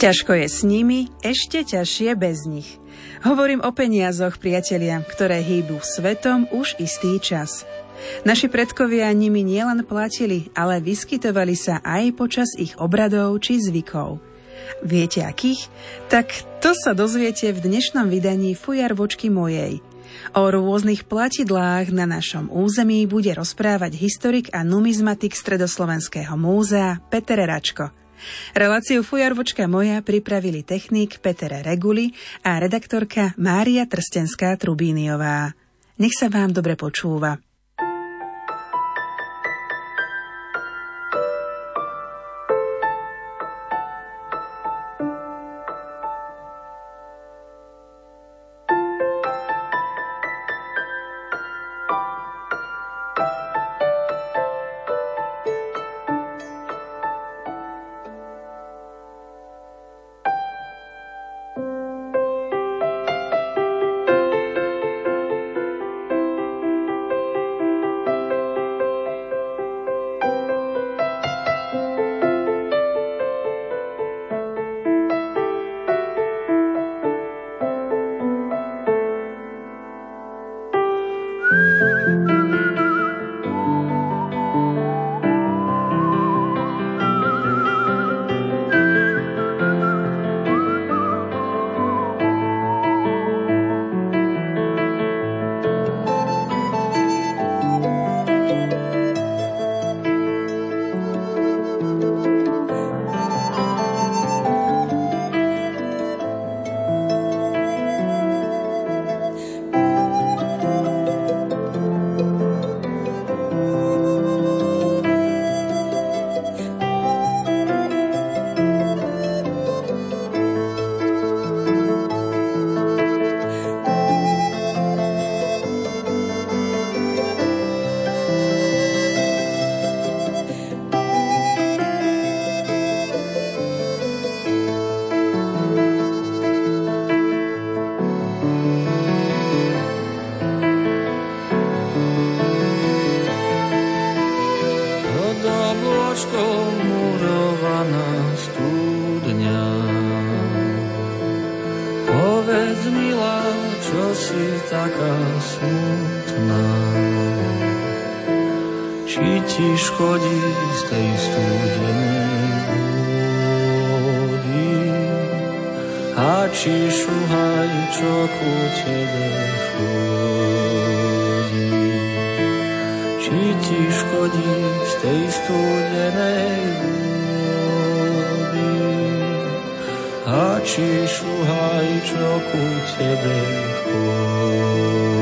Ťažko je s nimi, ešte ťažšie bez nich. Hovorím o peniazoch, priatelia, ktoré hýbu svetom už istý čas. Naši predkovia nimi nielen platili, ale vyskytovali sa aj počas ich obradov či zvykov. Viete akých? Tak to sa dozviete v dnešnom vydaní Fujar vočky mojej. O rôznych platidlách na našom území bude rozprávať historik a numizmatik Stredoslovenského múzea Peter Račko – Reláciu Fujarvočka moja pripravili technik Peter Reguli a redaktorka Mária Trstenská Trubíniová. Nech sa vám dobre počúva. smutná. Či ti škodí z tej studenej vody a či šuhaj, čo ku tebe chodí. Či ti škodí z tej studenej vody a či šuhaj, čo ku tebe chodí.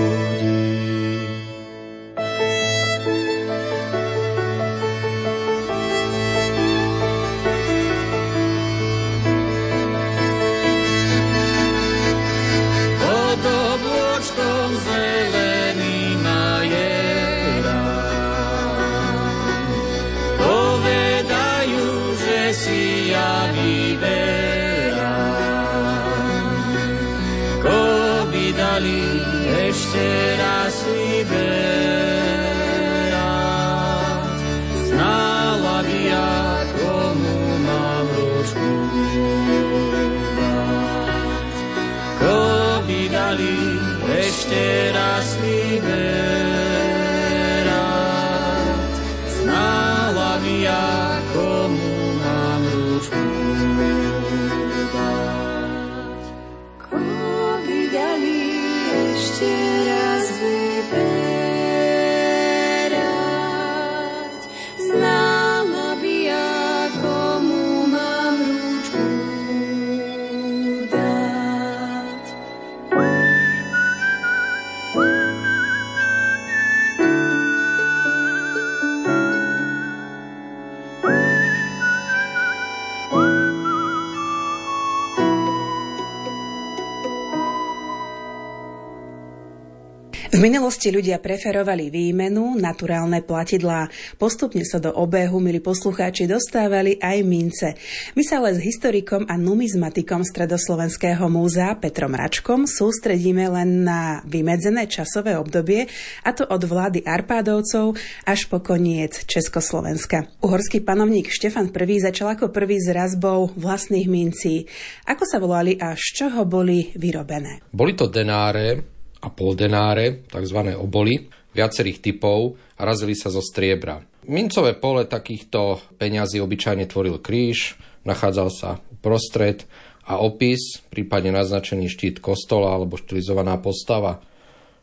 Minulosti ľudia preferovali výmenu, naturálne platidlá. Postupne sa do obehu, milí poslucháči, dostávali aj mince. My sa ale s historikom a numizmatikom Stredoslovenského múzea Petrom Račkom sústredíme len na vymedzené časové obdobie, a to od vlády Arpádovcov až po koniec Československa. Uhorský panovník Štefan I začal ako prvý s razbou vlastných mincí. Ako sa volali a z čoho boli vyrobené? Boli to denáre, a poldenáre, tzv. oboly, viacerých typov a razili sa zo striebra. Mincové pole takýchto peňazí obyčajne tvoril kríž, nachádzal sa uprostred a opis, prípadne naznačený štít kostola alebo štilizovaná postava.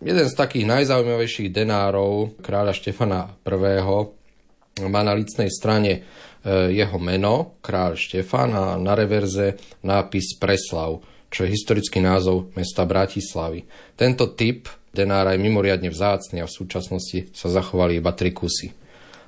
Jeden z takých najzaujímavejších denárov kráľa Štefana I. má na licnej strane e, jeho meno, kráľ Štefan, a na reverze nápis Preslav čo je historický názov mesta Bratislavy. Tento typ denára je mimoriadne vzácný a v súčasnosti sa zachovali iba tri kusy.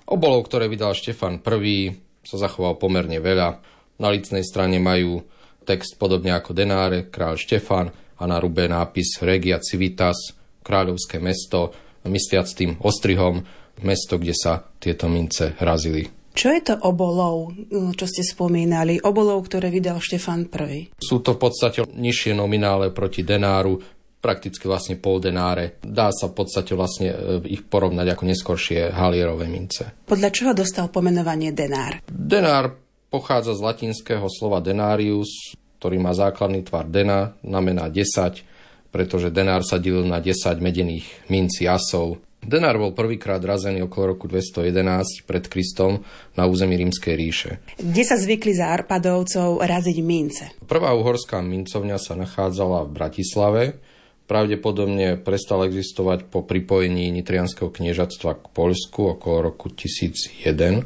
Obolov, ktoré vydal Štefan I, sa zachoval pomerne veľa. Na licnej strane majú text podobne ako denáre, kráľ Štefan a na rube nápis Regia Civitas, kráľovské mesto, mysliac tým ostrihom, mesto, kde sa tieto mince razili. Čo je to obolov, čo ste spomínali? Obolov, ktoré vydal Štefan I. Sú to v podstate nižšie nominále proti denáru, prakticky vlastne pol denáre. Dá sa v podstate vlastne e, ich porovnať ako neskoršie halierové mince. Podľa čoho dostal pomenovanie denár? Denár pochádza z latinského slova denarius, ktorý má základný tvar dena, znamená 10, pretože denár sa delil na 10 medených mincí asov. Denár bol prvýkrát razený okolo roku 211 pred Kristom na území Rímskej ríše. Kde sa zvykli za Arpadovcov raziť mince? Prvá uhorská mincovňa sa nachádzala v Bratislave. Pravdepodobne prestal existovať po pripojení Nitrianského kniežatstva k Poľsku okolo roku 1001.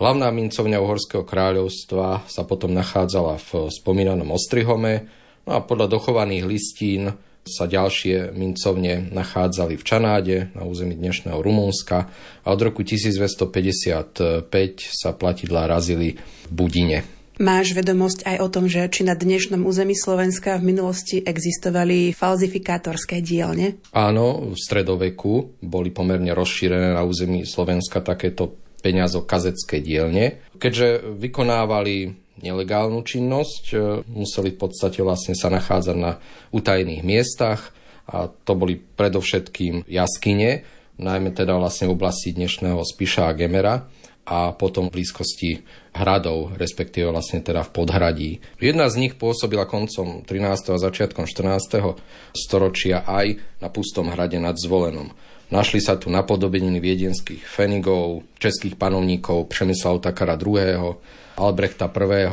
Hlavná mincovňa Uhorského kráľovstva sa potom nachádzala v spomínanom Ostrihome, no a podľa dochovaných listín sa ďalšie mincovne nachádzali v Čanáde na území dnešného Rumunska a od roku 1255 sa platidlá razili v Budine. Máš vedomosť aj o tom, že či na dnešnom území Slovenska v minulosti existovali falzifikátorské dielne? Áno, v stredoveku boli pomerne rozšírené na území Slovenska takéto peňazo-kazecké dielne. Keďže vykonávali nelegálnu činnosť, e, museli v podstate vlastne sa nachádzať na utajených miestach a to boli predovšetkým jaskyne, najmä teda vlastne v oblasti dnešného Spiša a Gemera a potom v blízkosti hradov, respektíve vlastne teda v podhradí. Jedna z nich pôsobila koncom 13. a začiatkom 14. storočia aj na pustom hrade nad Zvolenom. Našli sa tu napodobeniny viedenských fenigov, českých panovníkov Přemysla Takara II., Albrechta I.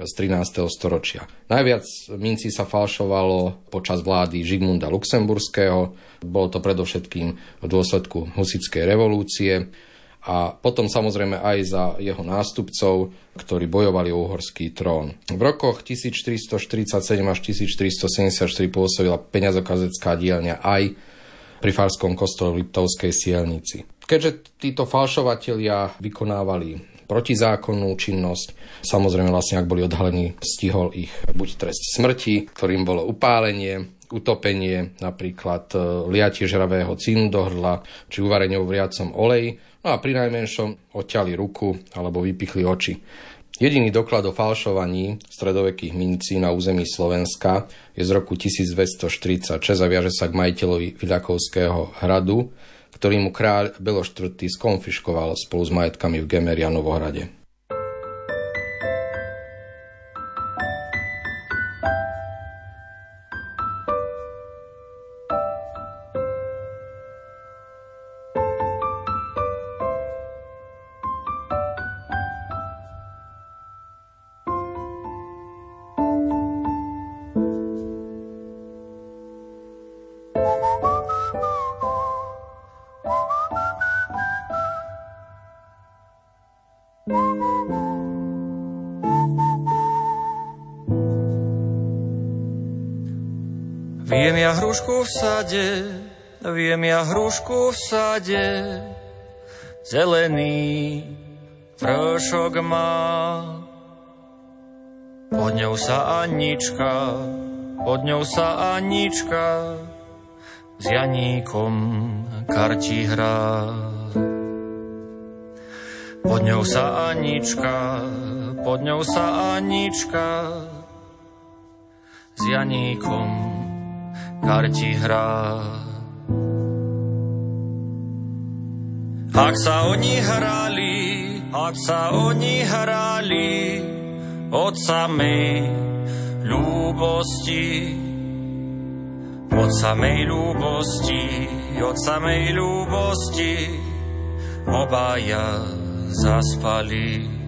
z 13. storočia. Najviac mincí sa falšovalo počas vlády Žigmunda Luxemburského. Bolo to predovšetkým v dôsledku husickej revolúcie a potom samozrejme aj za jeho nástupcov, ktorí bojovali o uhorský trón. V rokoch 1447 až 1474 pôsobila peňazokazecká dielňa aj pri farskom kostole v Liptovskej Sielnici. Keďže títo falšovatelia vykonávali protizákonnú činnosť. Samozrejme, vlastne, ak boli odhalení, stihol ich buď trest smrti, ktorým bolo upálenie, utopenie, napríklad e, liatie žravého cínu do hrdla, či uvarenie v vriacom oleji, no a pri najmenšom odťali ruku alebo vypichli oči. Jediný doklad o falšovaní stredovekých mincí na území Slovenska je z roku 1246 a viaže sa k majiteľovi Vidakovského hradu, ktorý mu kráľ Belo IV. skonfiškoval spolu s majetkami v Gemeri a Novohrade. Hrušku v sade, viem ja hrušku v sade, zelený vršok má. Pod ňou sa Anička, pod ňou sa Anička, s Janíkom karti hrá. Pod ňou sa Anička, pod ňou sa Anička s Janíkom karti hrá. Ak sa oni hrali, ak sa oni hrali od samej ľúbosti, od samej ľúbosti, od samej ľúbosti, obaja zaspali.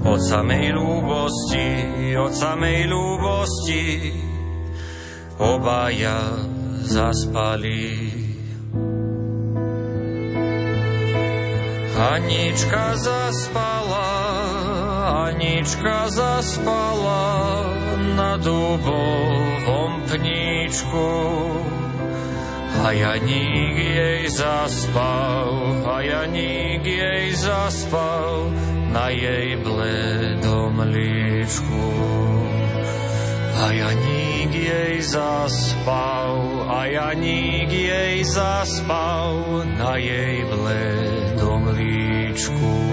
Od samej ľúbosti, od samej ľúbosti, obaja zaspali. Anička zaspala, Anička zaspala na dubovom pníčku. A Janík jej zaspal, a Janík jej zaspal na jej bledom líčku. A Janík jej zaspal, a Janík jej zaspal na jej bledom líčku.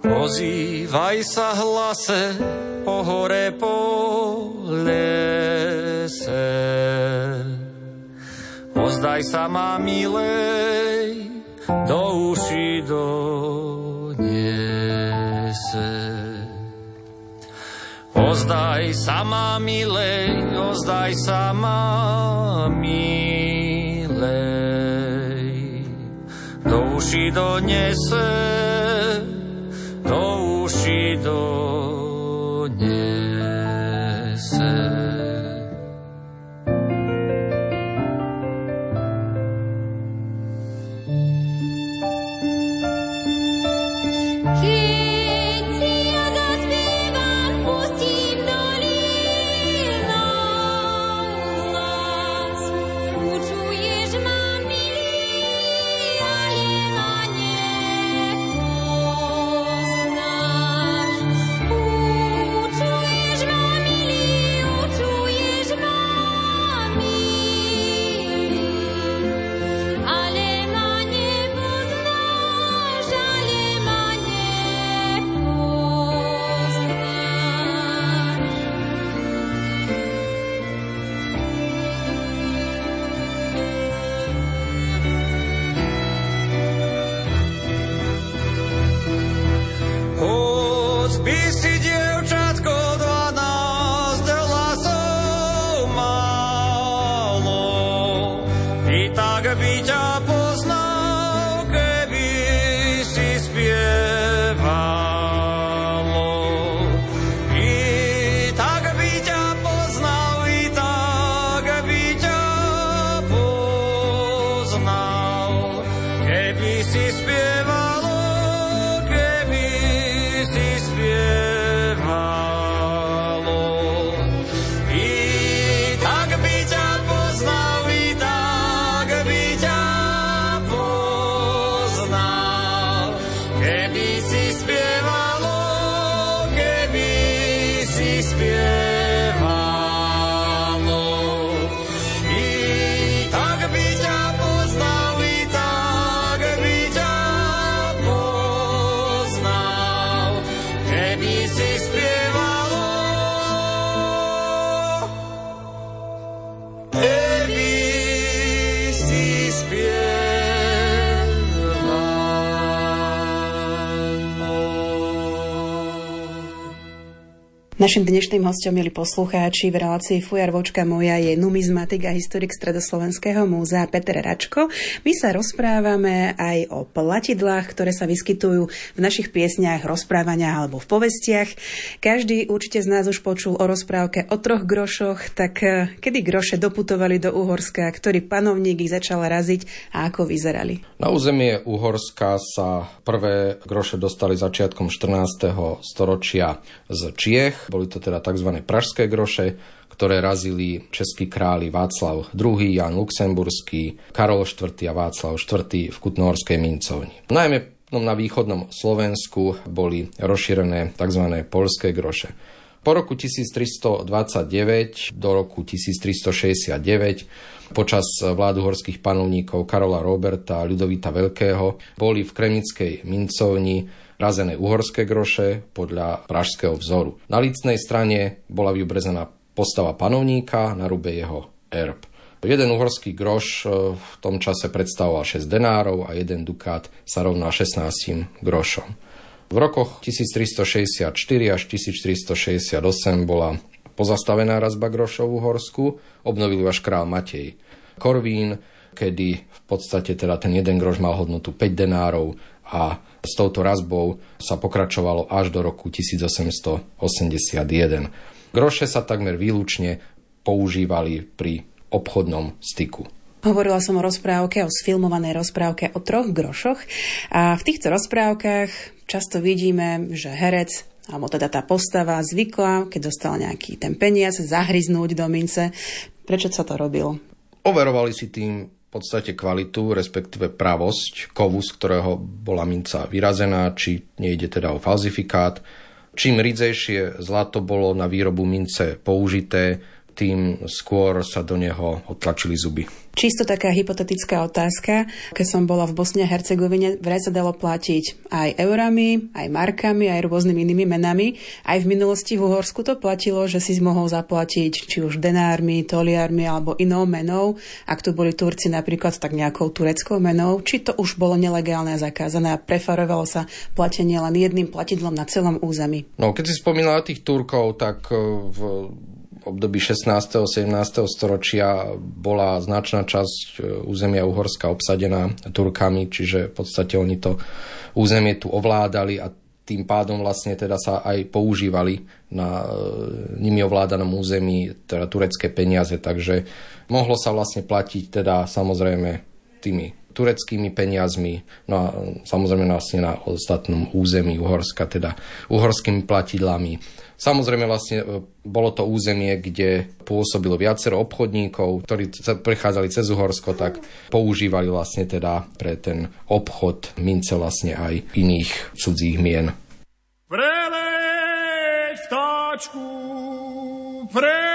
Ozývaj sa hlase po hore, po lese. Ozdaj sa ma milej, do uši do nese. Ozdaj sa ma milej, ozdaj sa ma milej, do uši door. Našim dnešným hostom, milí poslucháči, v relácii Fujar Vočka moja je numizmatik a historik Stredoslovenského múzea Peter Račko. My sa rozprávame aj o platidlách, ktoré sa vyskytujú v našich piesniach, rozprávaniach alebo v povestiach. Každý určite z nás už počul o rozprávke o troch grošoch, tak eh, kedy groše doputovali do Uhorska, ktorý panovník ich začal raziť a ako vyzerali? Na územie Uhorska sa prvé groše dostali začiatkom 14. storočia z Čiech boli to teda tzv. pražské groše, ktoré razili českí králi Václav II, Jan Luxemburský, Karol IV a Václav IV v Kutnohorskej mincovni. Najmä na východnom Slovensku boli rozšírené tzv. polské groše. Po roku 1329 do roku 1369 počas vládu horských panovníkov Karola Roberta a Ľudovita Veľkého boli v Kremnickej mincovni razené uhorské groše podľa pražského vzoru. Na lícnej strane bola vyobrezená postava panovníka, na rube jeho erb. Jeden uhorský groš e, v tom čase predstavoval 6 denárov a jeden dukát sa rovná 16 grošom. V rokoch 1364 až 1468 bola pozastavená razba grošov v Uhorsku, obnovil až král Matej Korvín, kedy v podstate teda ten jeden groš mal hodnotu 5 denárov a s touto razbou sa pokračovalo až do roku 1881. Groše sa takmer výlučne používali pri obchodnom styku. Hovorila som o rozprávke, o sfilmovanej rozprávke o troch grošoch a v týchto rozprávkach často vidíme, že herec alebo teda tá postava zvykla, keď dostal nejaký ten peniaz, zahryznúť do mince. Prečo sa to robil? Overovali si tým podstate kvalitu, respektíve pravosť kovu, z ktorého bola minca vyrazená, či nejde teda o falzifikát. Čím ridzejšie zlato bolo na výrobu mince použité, tým skôr sa do neho otlačili zuby. Čisto taká hypotetická otázka. Keď som bola v Bosne a Hercegovine, vraj sa dalo platiť aj eurami, aj markami, aj rôznymi inými menami. Aj v minulosti v Uhorsku to platilo, že si mohol zaplatiť či už denármi, toliarmi alebo inou menou. Ak tu boli Turci napríklad, tak nejakou tureckou menou. Či to už bolo nelegálne a zakázané a prefarovalo sa platenie len jedným platidlom na celom území. No, keď si spomínala tých Turkov, tak eh, v období 16. 17. storočia bola značná časť e, územia Uhorska obsadená Turkami, čiže v podstate oni to územie tu ovládali a tým pádom vlastne teda sa aj používali na e, nimi ovládanom území teda turecké peniaze, takže mohlo sa vlastne platiť teda samozrejme tými tureckými peniazmi, no a samozrejme vlastne na ostatnom území Uhorska, teda uhorskými platidlami. Samozrejme vlastne e, bolo to územie, kde pôsobilo viacero obchodníkov, ktorí prechádzali cez Uhorsko, tak používali vlastne teda pre ten obchod mince vlastne aj iných cudzích mien. Preleď vtáčku, preleď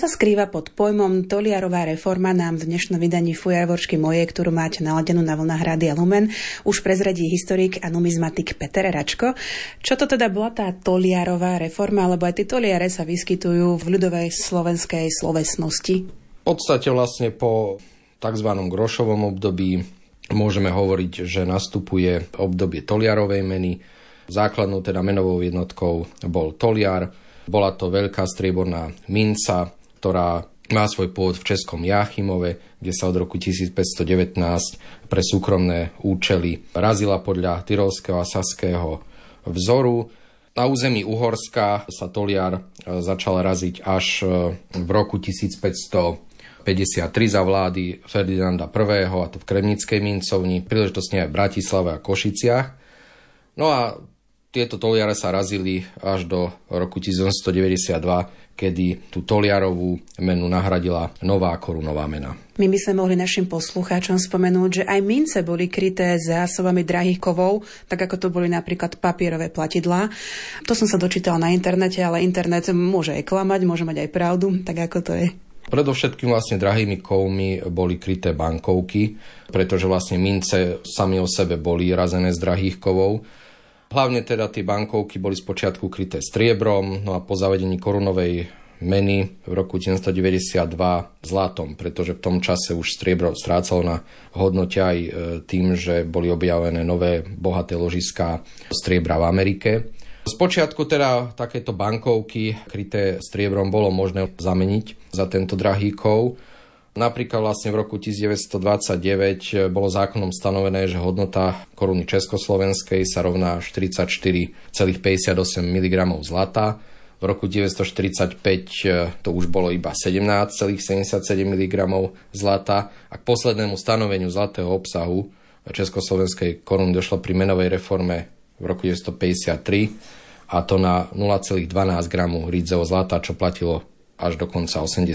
sa skrýva pod pojmom Toliarová reforma nám v dnešnom vydaní Fujarvorčky moje, ktorú máte naladenú na vlnách Rádia Lumen, už prezradí historik a numizmatik Peter Račko. Čo to teda bola tá Toliarová reforma, lebo aj tie Toliare sa vyskytujú v ľudovej slovenskej slovesnosti? V podstate vlastne po tzv. grošovom období môžeme hovoriť, že nastupuje obdobie Toliarovej meny. Základnou teda menovou jednotkou bol Toliar. Bola to veľká strieborná minca, ktorá má svoj pôvod v Českom Jáchymove, kde sa od roku 1519 pre súkromné účely razila podľa tyrolského a saského vzoru. Na území Uhorska sa toliar e, začal raziť až e, v roku 1553 za vlády Ferdinanda I. a to v Kremnickej mincovni, príležitosne aj v Bratislave a Košiciach. No a tieto toliare sa razili až do roku 1992, kedy tú Toliarovú menu nahradila nová korunová mena. My by sme mohli našim poslucháčom spomenúť, že aj mince boli kryté zásobami drahých kovov, tak ako to boli napríklad papierové platidlá. To som sa dočítala na internete, ale internet môže aj klamať, môže mať aj pravdu, tak ako to je. Predovšetkým vlastne drahými kovmi boli kryté bankovky, pretože vlastne mince sami o sebe boli razené z drahých kovov Hlavne teda tie bankovky boli spočiatku kryté striebrom, no a po zavedení korunovej meny v roku 1992 zlatom, pretože v tom čase už striebro strácalo na hodnote aj e, tým, že boli objavené nové bohaté ložiská striebra v Amerike. Spočiatku teda takéto bankovky kryté striebrom bolo možné zameniť za tento drahý kov, Napríklad vlastne v roku 1929 bolo zákonom stanovené, že hodnota koruny Československej sa rovná 44,58 mg zlata. V roku 1945 to už bolo iba 17,77 mg zlata a k poslednému stanoveniu zlatého obsahu Československej koruny došlo pri menovej reforme v roku 1953 a to na 0,12 g rídzeho zlata, čo platilo až do konca 80.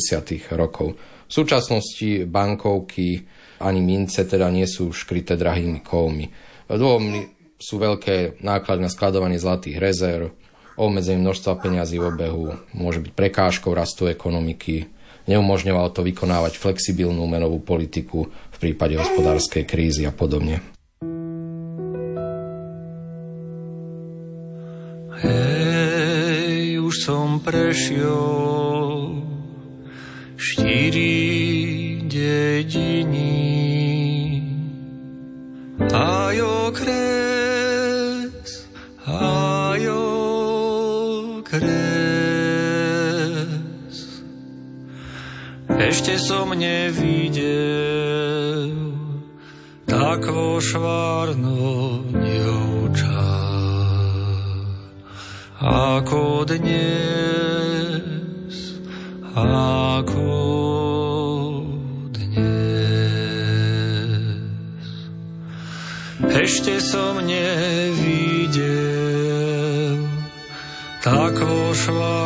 rokov. V súčasnosti bankovky ani mince teda nie sú škryté drahými kovmi. Dôvodmi sú veľké náklady na skladovanie zlatých rezerv, obmedzenie množstva peňazí v obehu, môže byť prekážkou rastu ekonomiky, neumožňovalo to vykonávať flexibilnú menovú politiku v prípade hospodárskej krízy a podobne. Som prešiel štyri dediny. Aj okres, aj okres. Ešte som nevidel tako švárno dievča, ako dnes, ako ešte som nevidel tako švárnu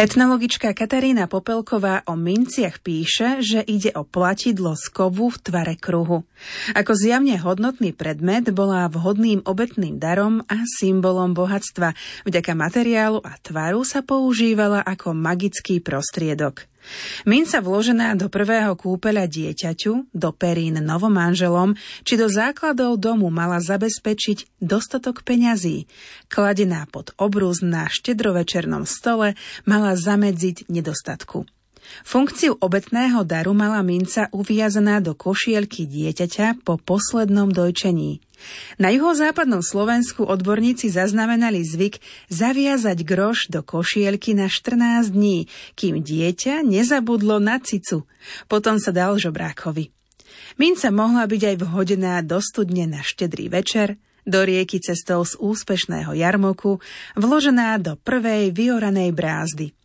Etnologička Katarína Popelková o minciach píše, že ide o platidlo z kovu v tvare kruhu. Ako zjavne hodnotný predmet bola vhodným obetným darom a symbolom bohatstva. Vďaka materiálu a tvaru sa používala ako magický prostriedok. Minca vložená do prvého kúpeľa dieťaťu, do perín novomanželom či do základov domu mala zabezpečiť dostatok peňazí. Kladená pod obrúz na štedrovečernom stole mala zamedziť nedostatku. Funkciu obetného daru mala minca uviazaná do košielky dieťaťa po poslednom dojčení. Na juhozápadnom Slovensku odborníci zaznamenali zvyk zaviazať groš do košielky na 14 dní, kým dieťa nezabudlo na cicu. Potom sa dal žobrákovi. Minca mohla byť aj vhodená do studne na štedrý večer, do rieky cestou z úspešného jarmoku, vložená do prvej vyoranej brázdy –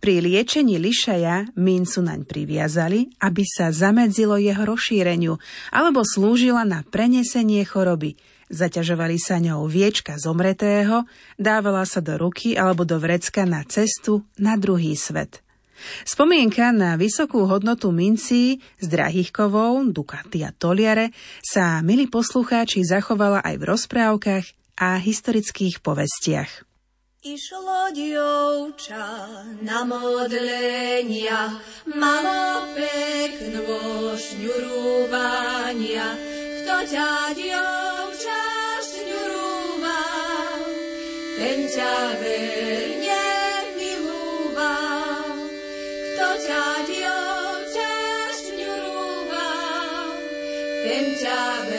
pri liečení lišaja mincu naň priviazali, aby sa zamedzilo jeho rozšíreniu alebo slúžila na prenesenie choroby. Zaťažovali sa ňou viečka zomretého, dávala sa do ruky alebo do vrecka na cestu na druhý svet. Spomienka na vysokú hodnotu mincí z drahých kovov, dukaty a toliare sa, milí poslucháči, zachovala aj v rozprávkach a historických povestiach. Išlo dievča na modlenia, malo peknú šňurúvania. Kto ťa dievča šňurúva, ten ťa verne milúva. Kto ťa dievča šňurúva, ten ťa verne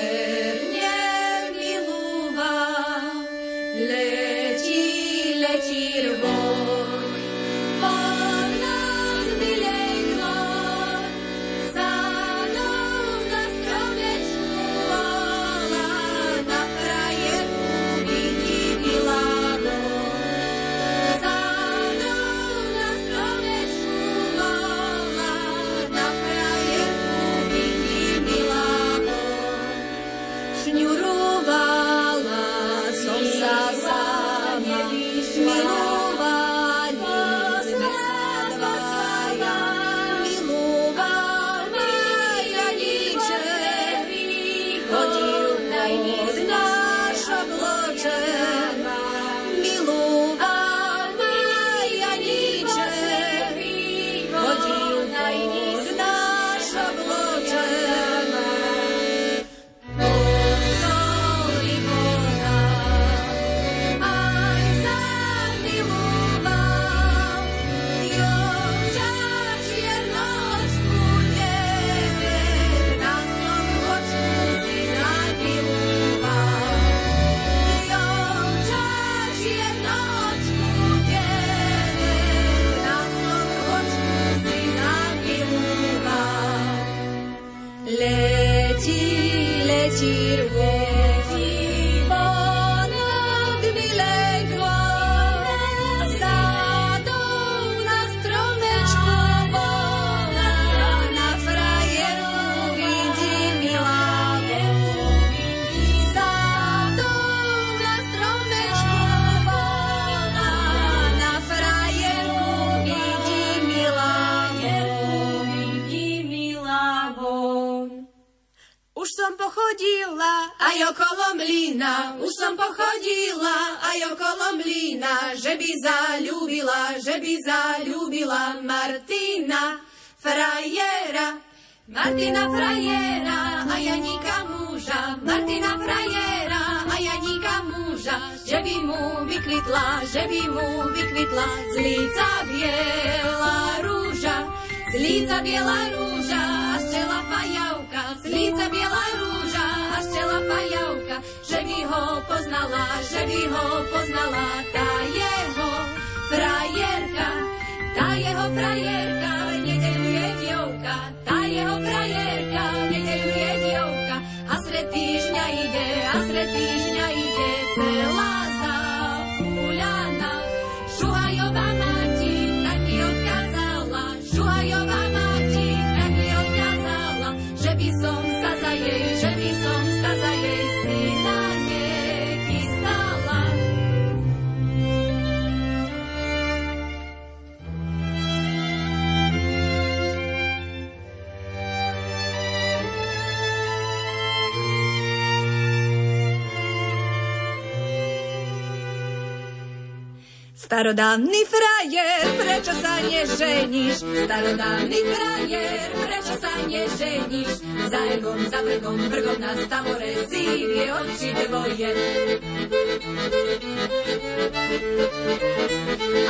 Starodávny frajer, prečo sa neženíš? Starodávny frajer, prečo sa neženíš? Za ergom, za vrgom, vrgom na stavore sívie oči dvoje.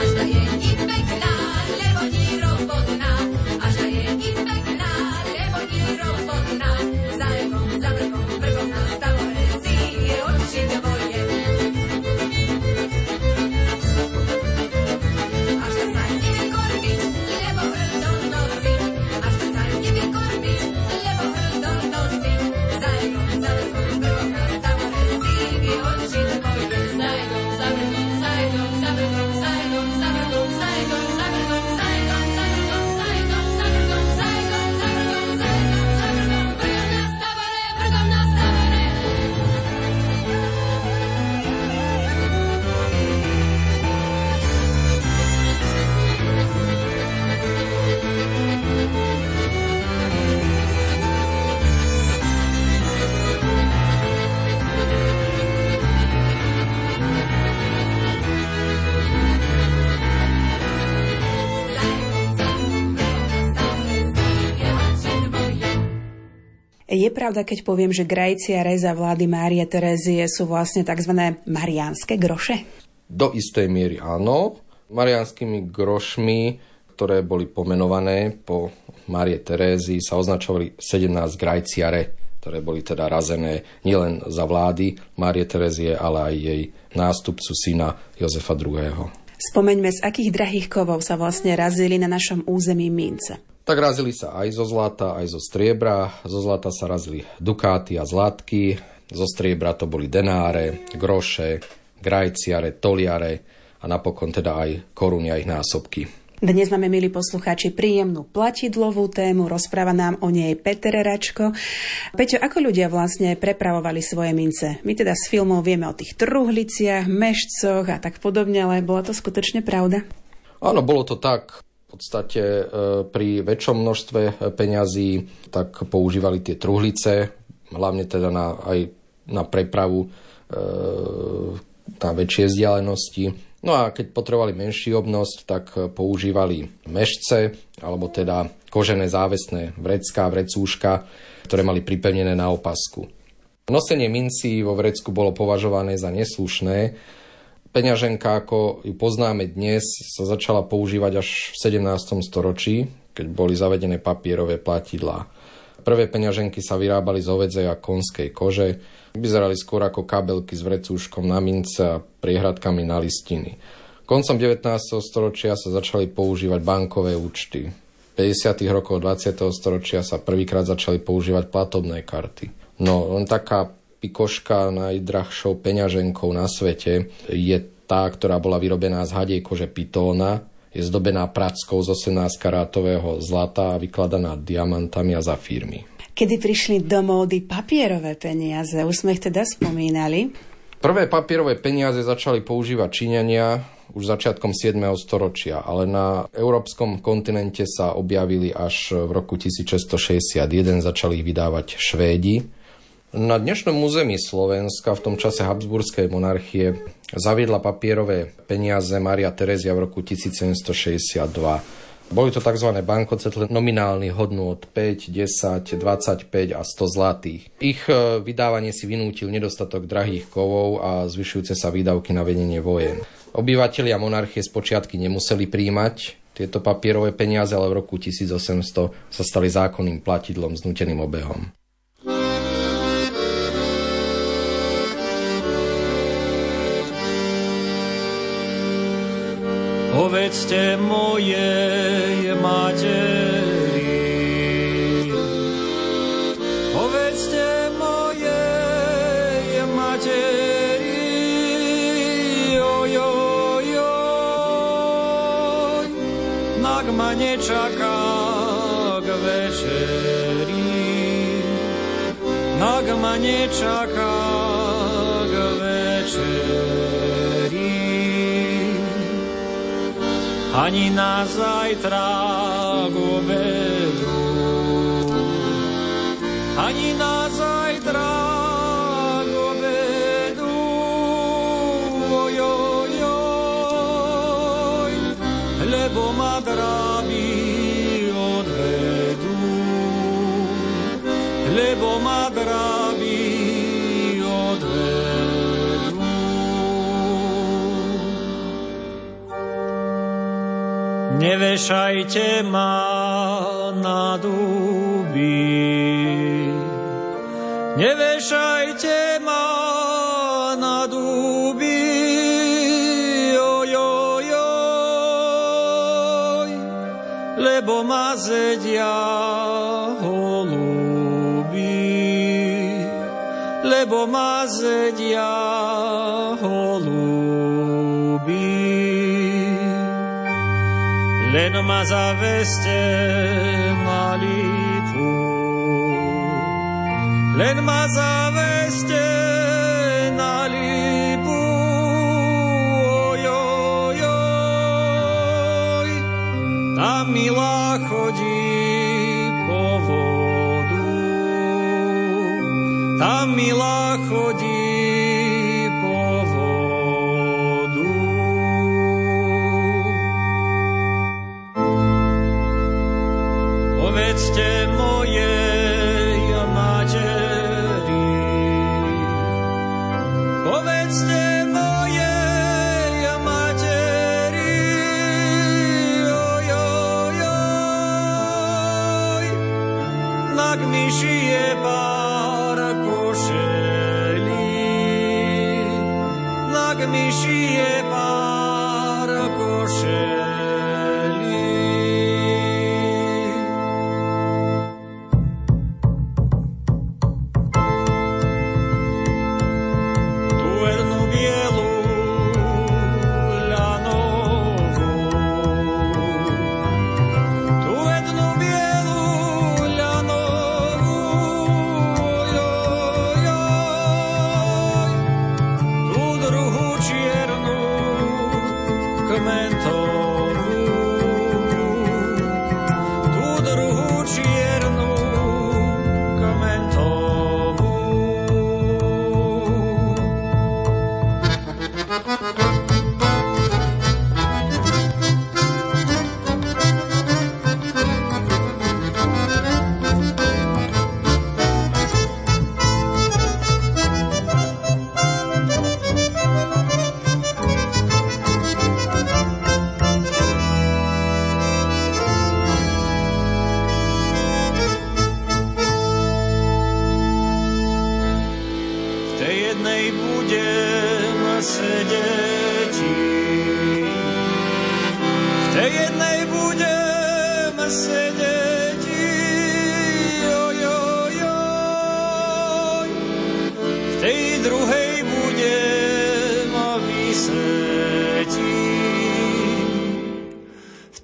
Až ta je ni pekná, lebo ni robotná. Až ta je ni pekná, lebo ni robotná. Je pravda, keď poviem, že Grajcia reza vlády Márie Terézie sú vlastne tzv. mariánske groše? Do istej miery áno. Marianskými grošmi, ktoré boli pomenované po Márie Terézii, sa označovali 17 grajciare, ktoré boli teda razené nielen za vlády Márie Terézie, ale aj jej nástupcu syna Jozefa II. Spomeňme, z akých drahých kovov sa vlastne razili na našom území mince. Tak razili sa aj zo zlata, aj zo striebra. Zo zlata sa razili dukáty a zlatky, zo striebra to boli denáre, groše, grajciare, toliare a napokon teda aj koruny a ich násobky. Dnes máme, milí poslucháči, príjemnú platidlovú tému, rozpráva nám o nej Peter Račko. Peťo, ako ľudia vlastne prepravovali svoje mince? My teda z filmov vieme o tých truhliciach, mešcoch a tak podobne, ale bola to skutočne pravda? Áno, bolo to tak. V podstate e, pri väčšom množstve peňazí tak používali tie truhlice, hlavne teda na, aj na prepravu e, na väčšie vzdialenosti. No a keď potrebovali menší obnosť, tak používali mešce, alebo teda kožené závesné vrecká, vrecúška, ktoré mali pripevnené na opasku. Nosenie mincí vo vrecku bolo považované za neslušné. Peňaženka, ako ju poznáme dnes, sa začala používať až v 17. storočí, keď boli zavedené papierové platidlá. Prvé peňaženky sa vyrábali z hovedzej a konskej kože, vyzerali skôr ako kabelky s vrecúškom na mince a priehradkami na listiny. Koncom 19. storočia sa začali používať bankové účty. V 50. rokoch 20. storočia sa prvýkrát začali používať platobné karty. No, len taká pikoška najdrahšou peňaženkou na svete je tá, ktorá bola vyrobená z hadiej kože pitóna, je zdobená prackou z 18 karátového zlata a vykladaná diamantami a zafírmi. Kedy prišli do módy papierové peniaze, už sme ich teda spomínali. Prvé papierové peniaze začali používať Číňania už začiatkom 7. storočia, ale na európskom kontinente sa objavili až v roku 1661, začali ich vydávať Švédi. Na dnešnom území Slovenska v tom čase Habsburskej monarchie zaviedla papierové peniaze Maria Terezia v roku 1762. Boli to tzv. bankocetle nominálnych hodnú od 5, 10, 25 a 100 zlatých. Ich e, vydávanie si vynútil nedostatok drahých kovov a zvyšujúce sa výdavky na vedenie vojen. Obyvatelia monarchie spočiatky nemuseli príjmať tieto papierové peniaze, ale v roku 1800 sa stali zákonným platidlom s nuteným obehom. Povedzte mojej materi. Povedzte mojej materi, oj, oj, oj, nak ma nečaká k večeri, nak ma nečaká ani na zajtra k obedu, ani na zajtra k obedu, oj, oj, oj, lebo ma dráby odvedú, lebo ma Nevešajte ma na duby, nevešajte ma na duby, oj, oj, lebo ma zedia holuby, lebo ma zedia holuby. Len ma zaveste na lípu, len ma zaveste lípu, oj, oj, oj, tá milá chodí po vodu, tá milá chodí povedzte mojej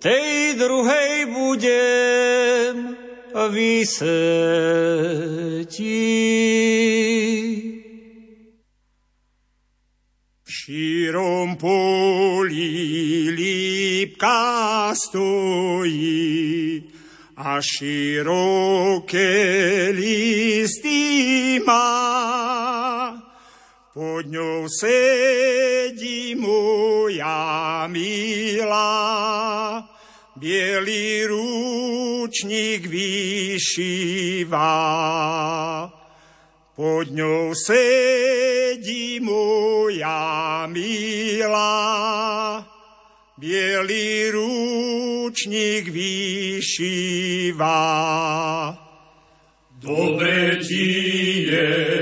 tej druhej budem vysetiť. širom poli lipka stojí, a široké listy má. Pod ňou sedí moja milá, bielý rúčnik vyšíva. Pod ňou sedí moja milá, bielý rúčnik vyšíva. Dobre ti je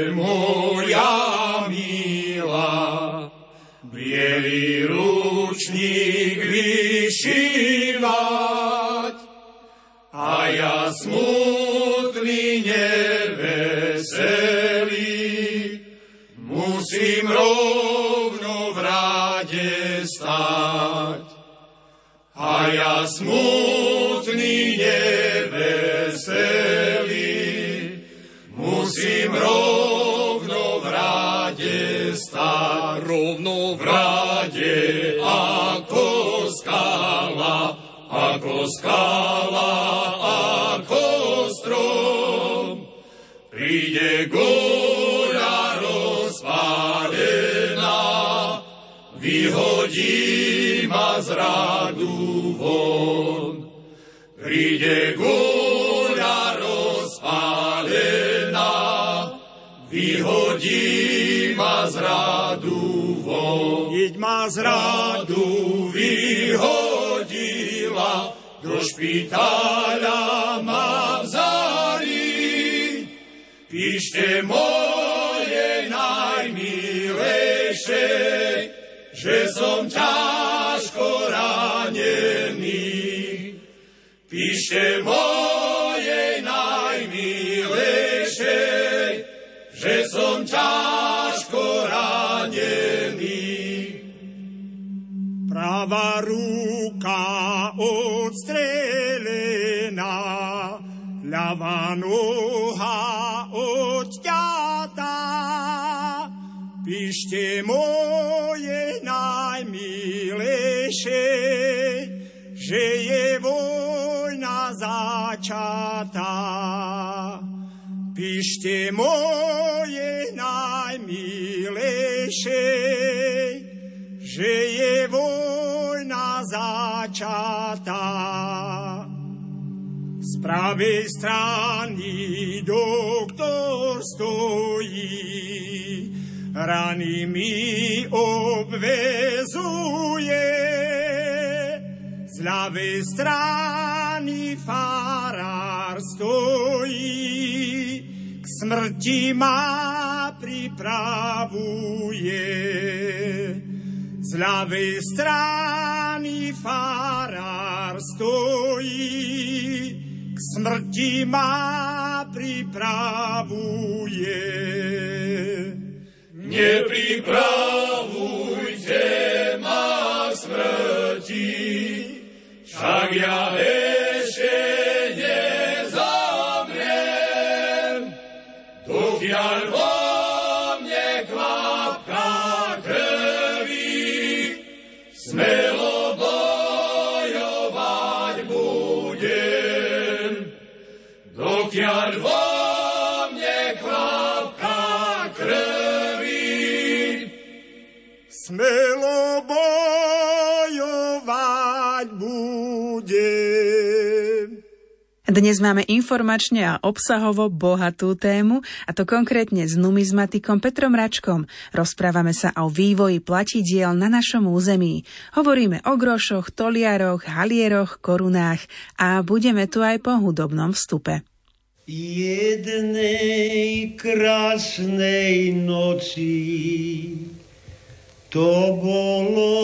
a smutný neveselý musím rovno v ráde stáť. Rovno v ráde ako skala, ako skala, ako strom. Príde góra rozpálená, vyhodí ma z von. Príde guľa rozpálená, vyhodí ma z rádu von. Jeď ma z rádu vyhodila, do špitáľa ma vzali. Píšte moje najmilejšie, že som ťažko Píšte moje najmilejšie, že som ťažko ranený. Pravá ruka odstrelená, ľavá noha odťatá. Píšte moje najmilejšie, že začatá. Píšte moje najmilejšie, že je vojna začatá. Z pravej strany doktor stojí, rany mi obvezuje. Ľavej strany farár stojí, k smrti ma pripravuje. Z ľavej strany farár stojí, k smrti ma pripravuje. Nepripravujte ma smrti, však ja Dnes máme informačne a obsahovo bohatú tému, a to konkrétne s numizmatikom Petrom Račkom. Rozprávame sa o vývoji platidiel na našom území. Hovoríme o grošoch, toliaroch, halieroch, korunách a budeme tu aj po hudobnom vstupe. Jednej krásnej noci to bolo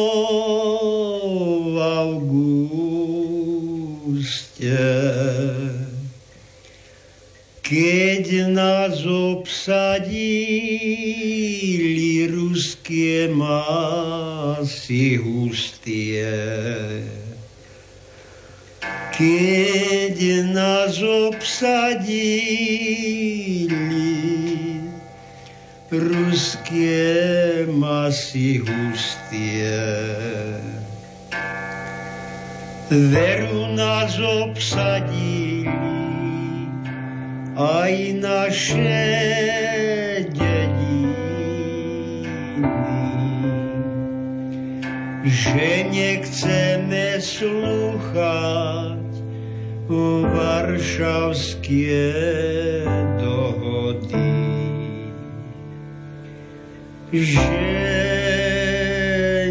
v auguste, keď nás obsadili ruské masy hustie. Keď nás obsadili ruské masy hustie. Veru nás obsadili aj naše dediny, že nechceme slúchať varšavské dohody. Že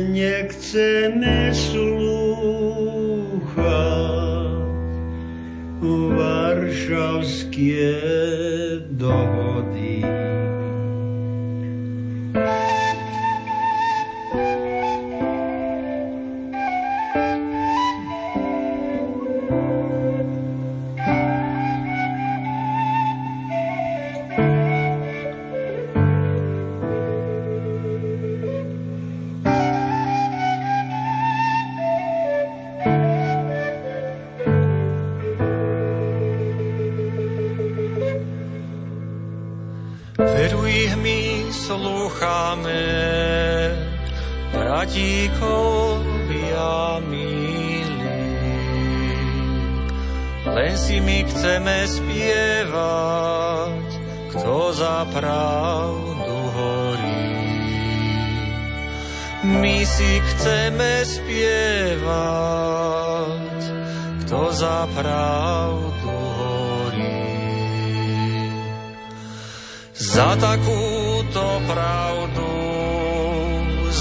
nechceme slúchať varšavské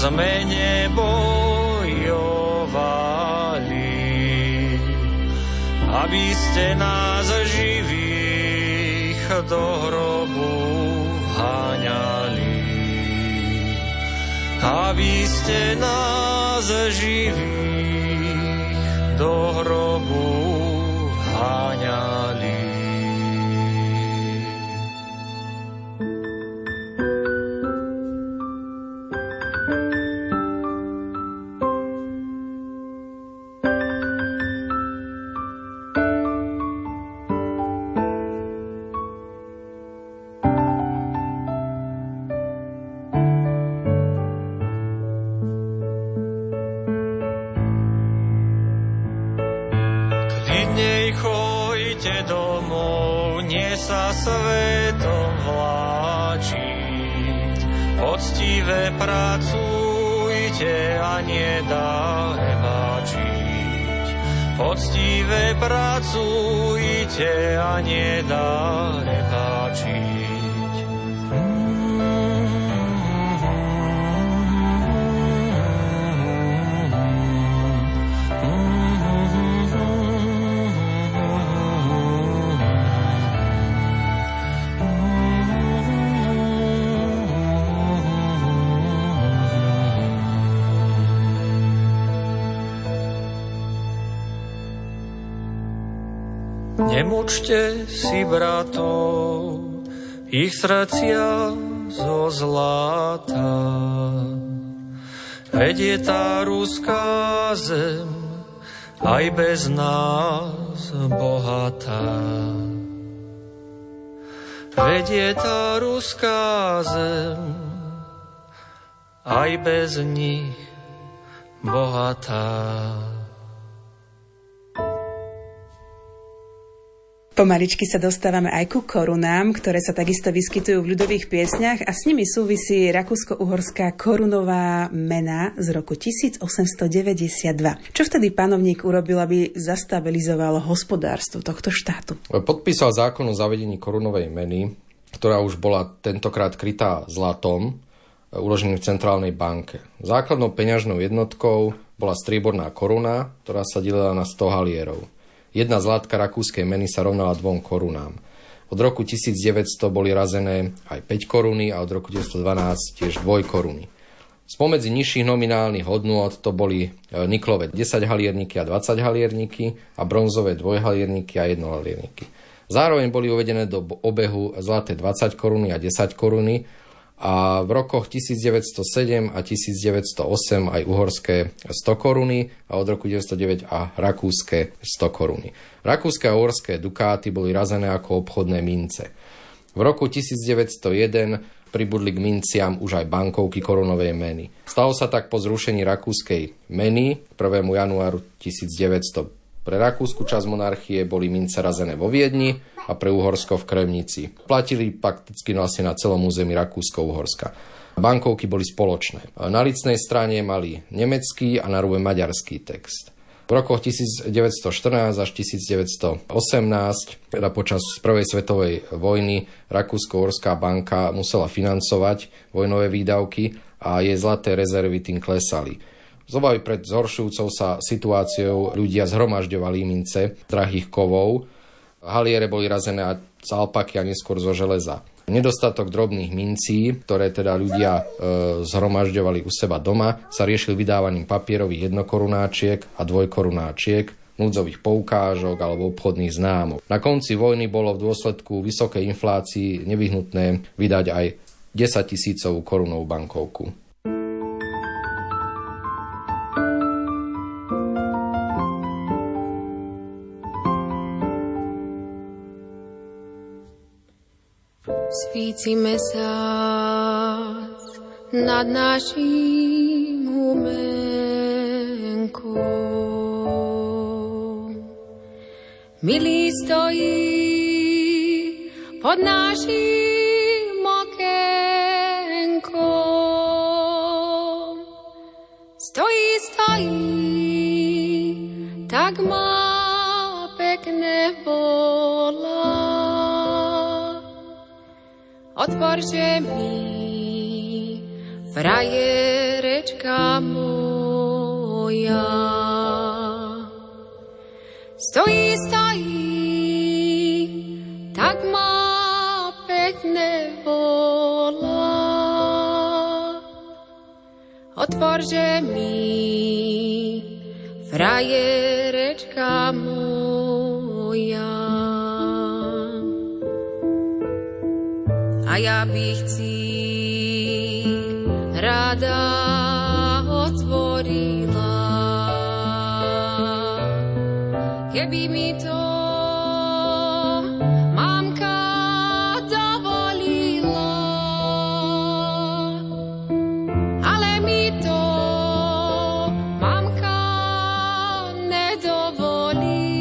sme nebojovali, aby ste nás živých do hrobu vháňali. Aby ste nás živých do hrobu Nemučte si bratov, ich srdcia zo zlata. Veď je tá ruská zem aj bez nás bohatá. Veď je tá ruská zem aj bez nich bohatá. Pomaličky sa dostávame aj ku korunám, ktoré sa takisto vyskytujú v ľudových piesňach a s nimi súvisí rakúsko-uhorská korunová mena z roku 1892. Čo vtedy panovník urobil, aby zastabilizoval hospodárstvo tohto štátu? Podpísal zákon o zavedení korunovej meny, ktorá už bola tentokrát krytá zlatom, uloženým v centrálnej banke. Základnou peňažnou jednotkou bola strieborná koruna, ktorá sa delila na 100 halierov. Jedna zlátka rakúskej meny sa rovnala dvom korunám. Od roku 1900 boli razené aj 5 koruny a od roku 1912 tiež 2 koruny. Spomedzi nižších nominálnych hodnôt to boli niklové 10 halierníky a 20 halierníky a bronzové dvojhalierníky a 1 halierníky. Zároveň boli uvedené do obehu zlaté 20 koruny a 10 koruny a v rokoch 1907 a 1908 aj uhorské 100 koruny a od roku 1909 a rakúske 100 koruny. Rakúske a uhorské dukáty boli razené ako obchodné mince. V roku 1901 pribudli k minciam už aj bankovky korunovej meny. Stalo sa tak po zrušení rakúskej meny 1. januáru 1900. Pre rakúsku časť monarchie boli mince razené vo Viedni a pre Uhorsko v Kremnici. Platili prakticky vlastne na celom území Rakúsko-Uhorska. Bankovky boli spoločné. Na licnej strane mali nemecký a na rúbe maďarský text. V rokoch 1914 až 1918, teda počas Prvej svetovej vojny, Rakúsko-Horská banka musela financovať vojnové výdavky a jej zlaté rezervy tým klesali. Z obavy pred zhoršujúcou sa situáciou ľudia zhromažďovali mince drahých kovov, haliere boli razené z alpaky a neskôr zo železa. Nedostatok drobných mincí, ktoré teda ľudia e, zhromažďovali u seba doma, sa riešil vydávaním papierových jednokorunáčiek a dvojkorunáčiek, núdzových poukážok alebo obchodných známok. Na konci vojny bolo v dôsledku vysokej inflácii nevyhnutné vydať aj 10 tisícovú korunovú bankovku. Svíci mesiac nad naším humenkom. Milý stojí pod naším Otvorže mi, frajerečka moja. Stojí, stojí, tak má pekné volá. Otvorže mi, frajerečka rada otvorila. Keby mi to mamka dovolila, ale mi to mamka nedovolí,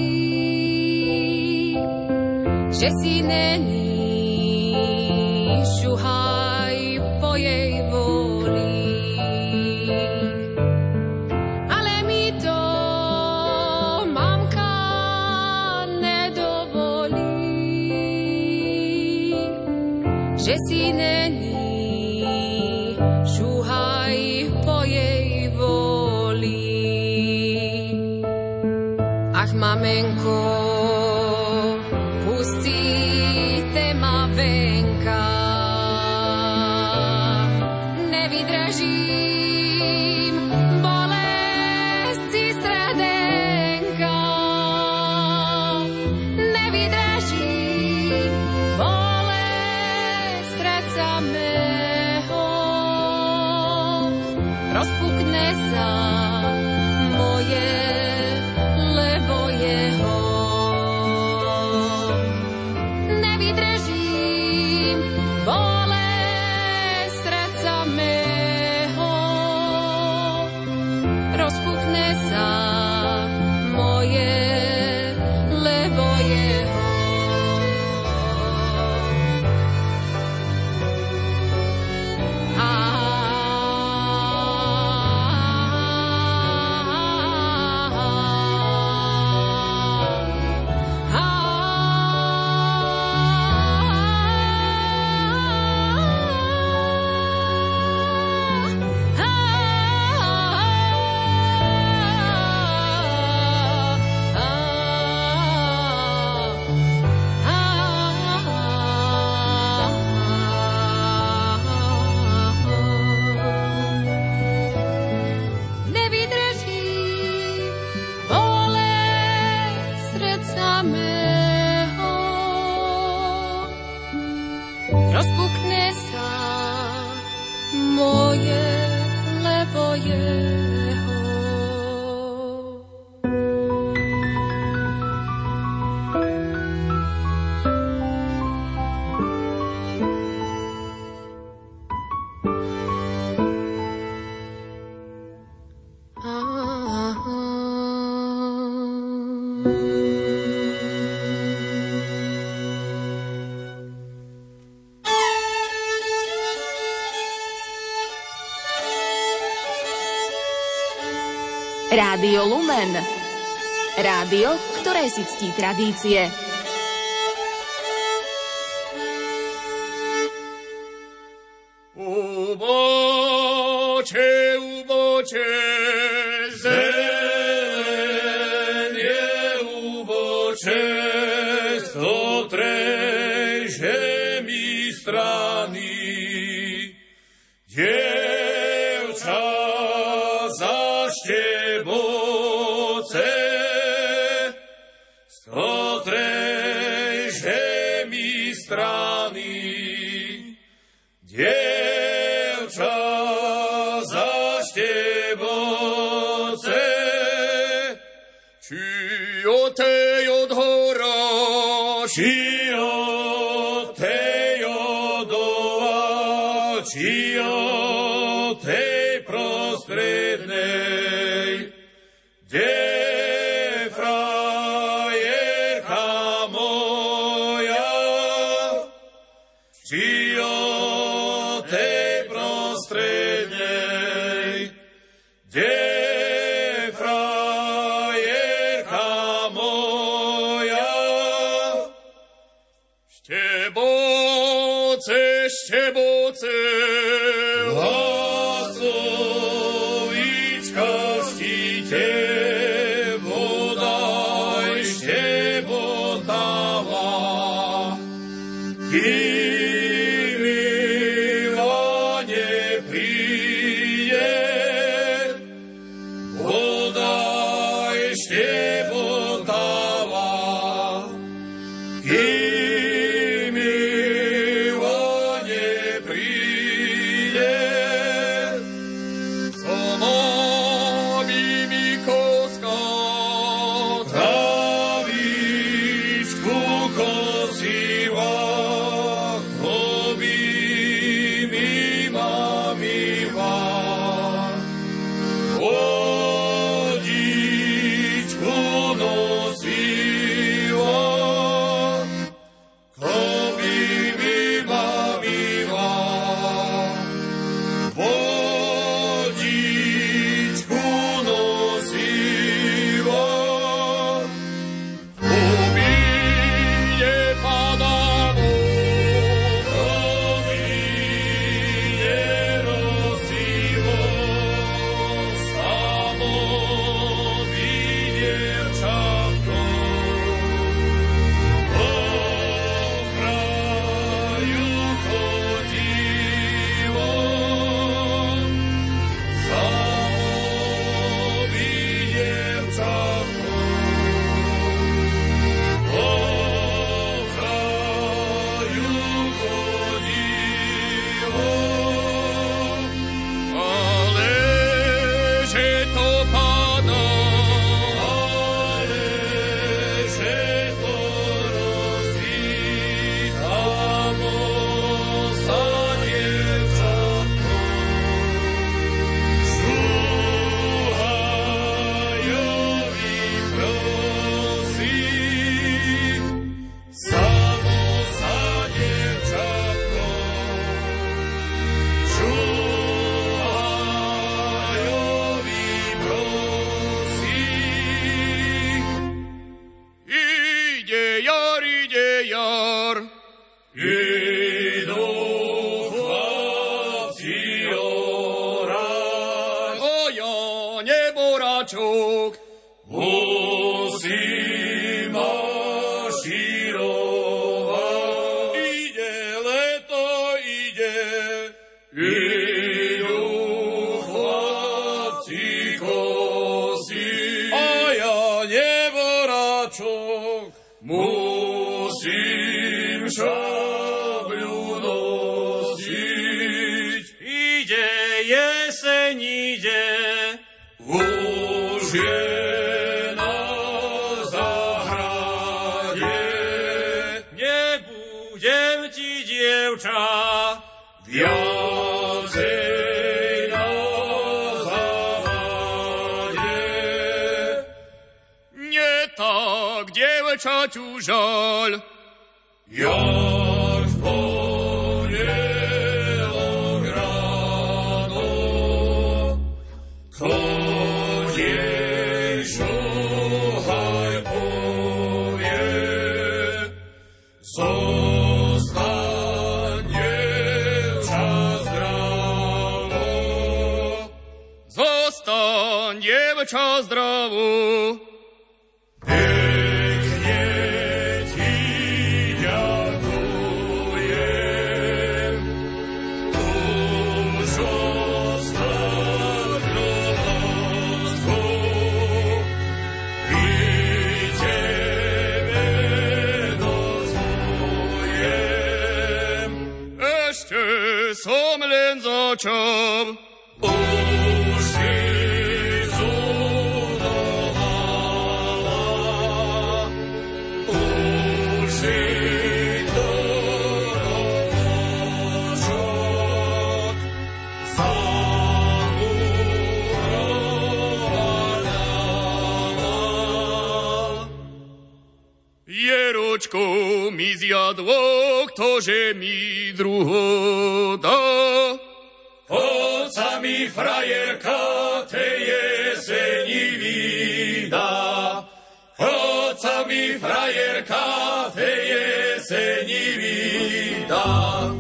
Rádio Lumen. Rádio, ktoré si ctí tradície. よ手よドア、血よ手プロストレー却不自。Ktože mi druho dá. Oca mi frajerka te jeseni vida. Oca mi frajerka te jeseni vida.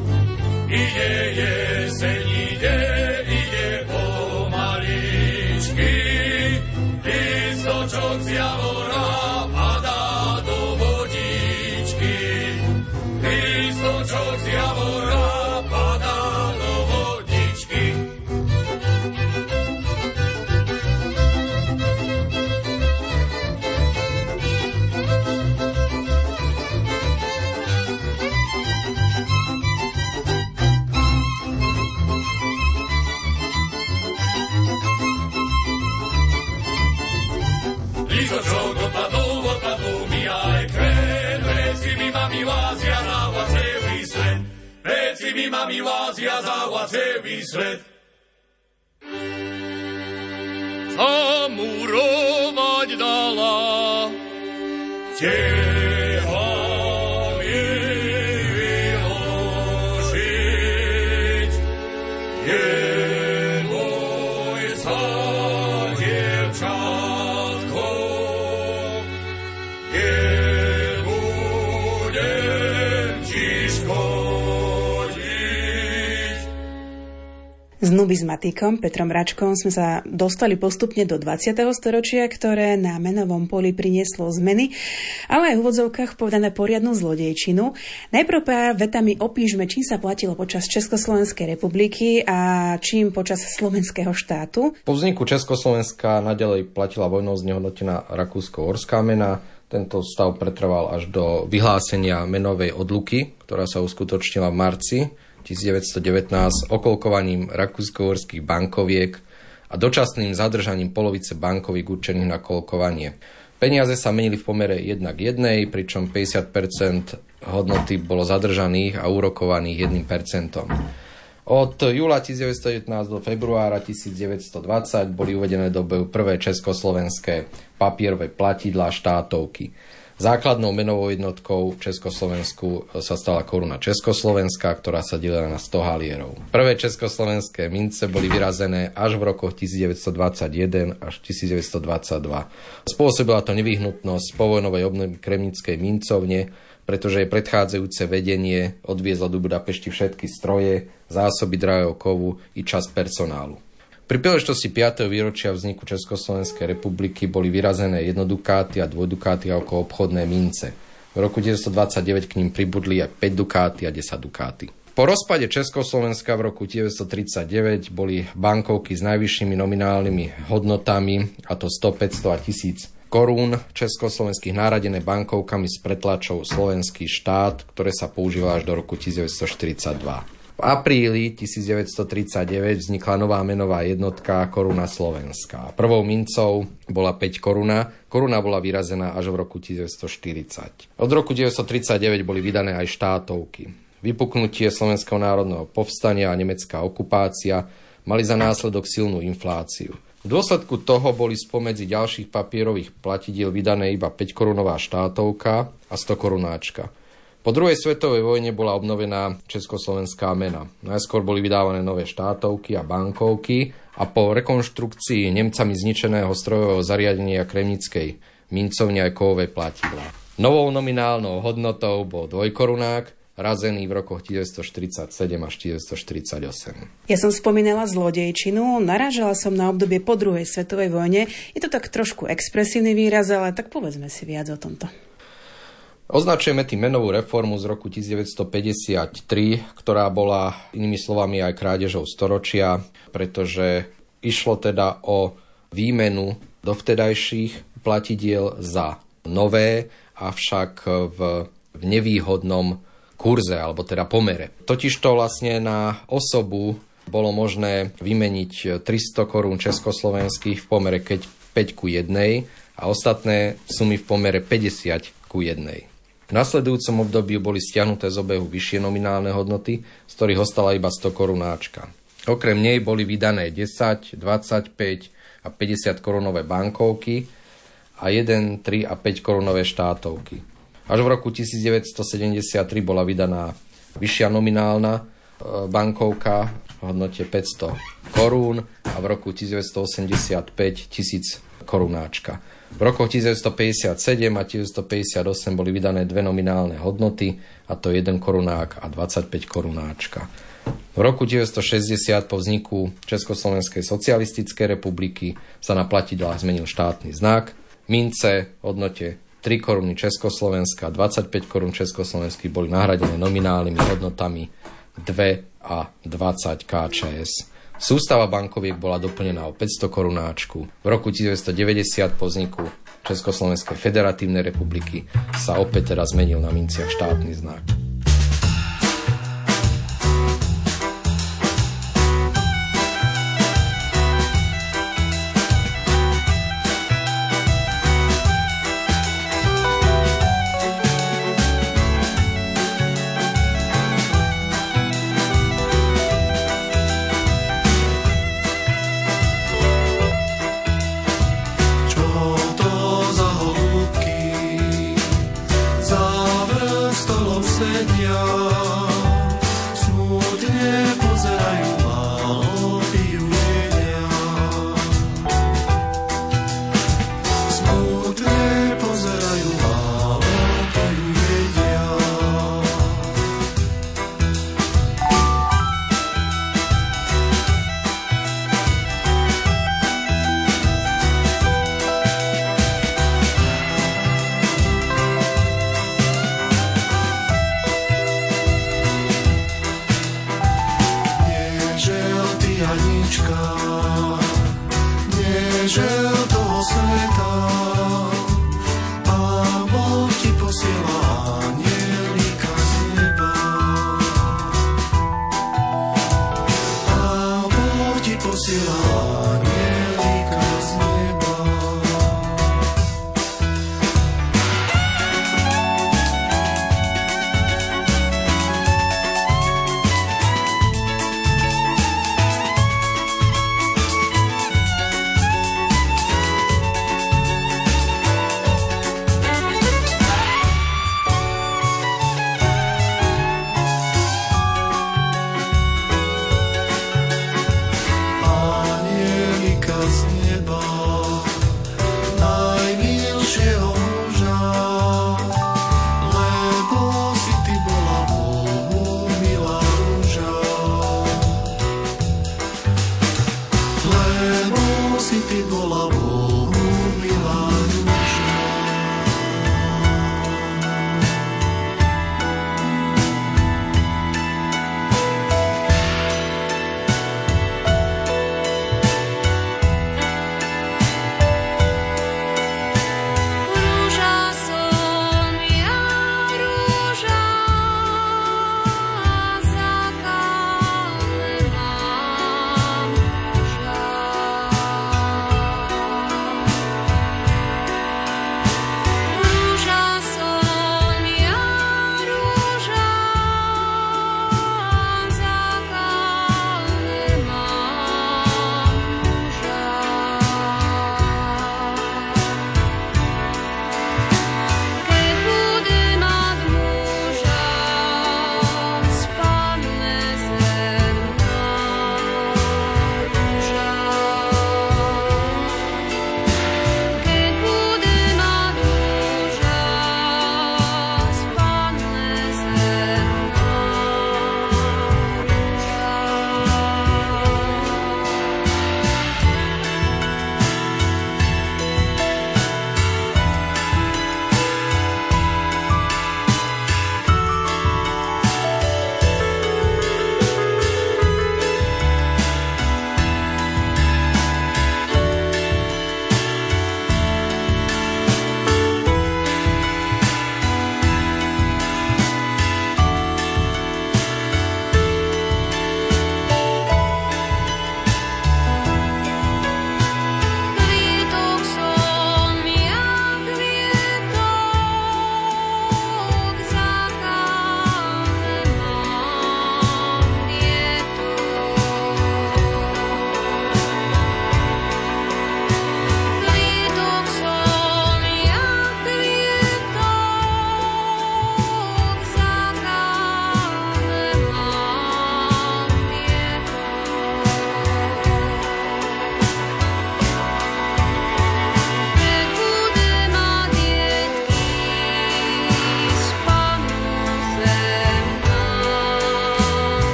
Listočok odpadol, odpadol mi aj kvet, veci mi mami vázia záva celý svet. Veci mi mami vázia záva celý svet. Zamurovať dala. Tehám S nubizmatikom Petrom Račkom sme sa dostali postupne do 20. storočia, ktoré na menovom poli prinieslo zmeny, ale aj v úvodzovkách povedané poriadnu zlodejčinu. Najprv pár vetami opíšme, čím sa platilo počas Československej republiky a čím počas slovenského štátu. Po vzniku Československa nadalej platila vojnou znehodnotená Rakúsko-Horská mena. Tento stav pretrval až do vyhlásenia menovej odluky, ktorá sa uskutočnila v marci 1919 okolkovaním rakúsko-horských bankoviek a dočasným zadržaním polovice bankoviek určených na kolkovanie. Peniaze sa menili v pomere 1 k 1, pričom 50% hodnoty bolo zadržaných a úrokovaných 1%. Od júla 1919 do februára 1920 boli uvedené do prvé československé papierové platidlá štátovky. Základnou menovou jednotkou v Československu sa stala koruna Československá, ktorá sa delila na 100 halierov. Prvé československé mince boli vyrazené až v rokoch 1921 až 1922. Spôsobila to nevyhnutnosť povojnovej obnovy Kremnickej mincovne, pretože jej predchádzajúce vedenie odviezlo do Budapešti všetky stroje, zásoby drahého kovu i čas personálu. Pri príležitosti 5. výročia vzniku Československej republiky boli vyrazené jednodukáty a dvojdukáty ako obchodné mince. V roku 1929 k ním pribudli aj 5 dukáty a 10 dukáty. Po rozpade Československa v roku 1939 boli bankovky s najvyššími nominálnymi hodnotami, a to 100, 500 a 1000 korún československých náradené bankovkami s pretlačou slovenský štát, ktoré sa používala až do roku 1942. V apríli 1939 vznikla nová menová jednotka koruna slovenská. Prvou mincou bola 5 koruna. Koruna bola vyrazená až v roku 1940. Od roku 1939 boli vydané aj štátovky. Vypuknutie Slovenského národného povstania a nemecká okupácia mali za následok silnú infláciu. V dôsledku toho boli spomedzi ďalších papierových platidiel vydané iba 5 korunová štátovka a 100 korunáčka. Po druhej svetovej vojne bola obnovená československá mena. Najskôr boli vydávané nové štátovky a bankovky a po rekonštrukcii Nemcami zničeného strojového zariadenia Kremnickej mincovne aj kovové platidla. Novou nominálnou hodnotou bol dvojkorunák, razený v rokoch 1947 až 1948. Ja som spomínala zlodejčinu, narážala som na obdobie po druhej svetovej vojne. Je to tak trošku expresívny výraz, ale tak povedzme si viac o tomto. Označujeme tým menovú reformu z roku 1953, ktorá bola inými slovami aj krádežou storočia, pretože išlo teda o výmenu dovtedajších platidiel za nové, avšak v, v nevýhodnom kurze, alebo teda pomere. Totižto vlastne na osobu bolo možné vymeniť 300 korún československých v pomere keď 5 ku 1 a ostatné sumy v pomere 50 ku 1. V nasledujúcom období boli stiahnuté z obehu vyššie nominálne hodnoty, z ktorých ostala iba 100 korunáčka. Okrem nej boli vydané 10, 25 a 50 korunové bankovky a 1, 3 a 5 korunové štátovky. Až v roku 1973 bola vydaná vyššia nominálna e, bankovka v hodnote 500 korún a v roku 1985 tisíc korunáčka. V rokoch 1957 a 1958 boli vydané dve nominálne hodnoty, a to 1 korunák a 25 korunáčka. V roku 1960 po vzniku Československej socialistickej republiky sa na platidlách zmenil štátny znak. Mince v hodnote 3 koruny Československa, 25 korún Československých boli nahradené nominálnymi hodnotami 2 a 20 KČS. Sústava bankoviek bola doplnená o 500 korunáčku. V roku 1990 po vzniku Československej federatívnej republiky sa opäť teraz zmenil na minciach štátny znak.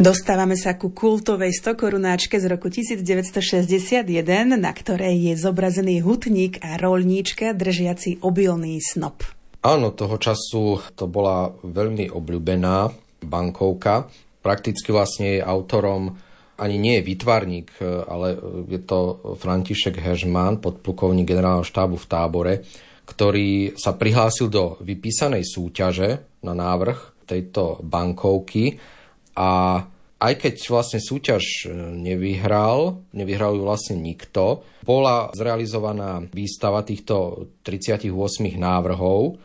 Dostávame sa ku kultovej 100 korunáčke z roku 1961, na ktorej je zobrazený hutník a rolníčka držiaci obilný snop. Áno, toho času to bola veľmi obľúbená bankovka. Prakticky vlastne jej autorom ani nie je vytvarník, ale je to František Hežman, podplukovník generálneho štábu v tábore, ktorý sa prihlásil do vypísanej súťaže na návrh tejto bankovky a aj keď vlastne súťaž e, nevyhral, nevyhral ju vlastne nikto, bola zrealizovaná výstava týchto 38 návrhov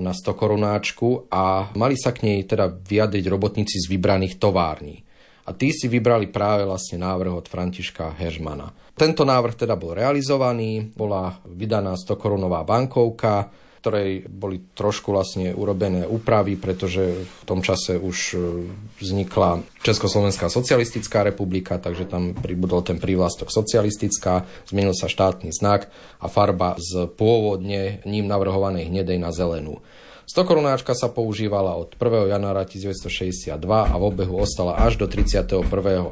na 100 korunáčku a mali sa k nej teda vyjadriť robotníci z vybraných tovární. A tí si vybrali práve vlastne návrh od Františka Hežmana. Tento návrh teda bol realizovaný, bola vydaná 100 korunová bankovka, ktorej boli trošku vlastne urobené úpravy, pretože v tom čase už e, vznikla Československá socialistická republika, takže tam pribudol ten prívlastok socialistická, zmenil sa štátny znak a farba z pôvodne ním navrhovanej hnedej na zelenú. 100 korunáčka sa používala od 1. januára 1962 a v obehu ostala až do 31.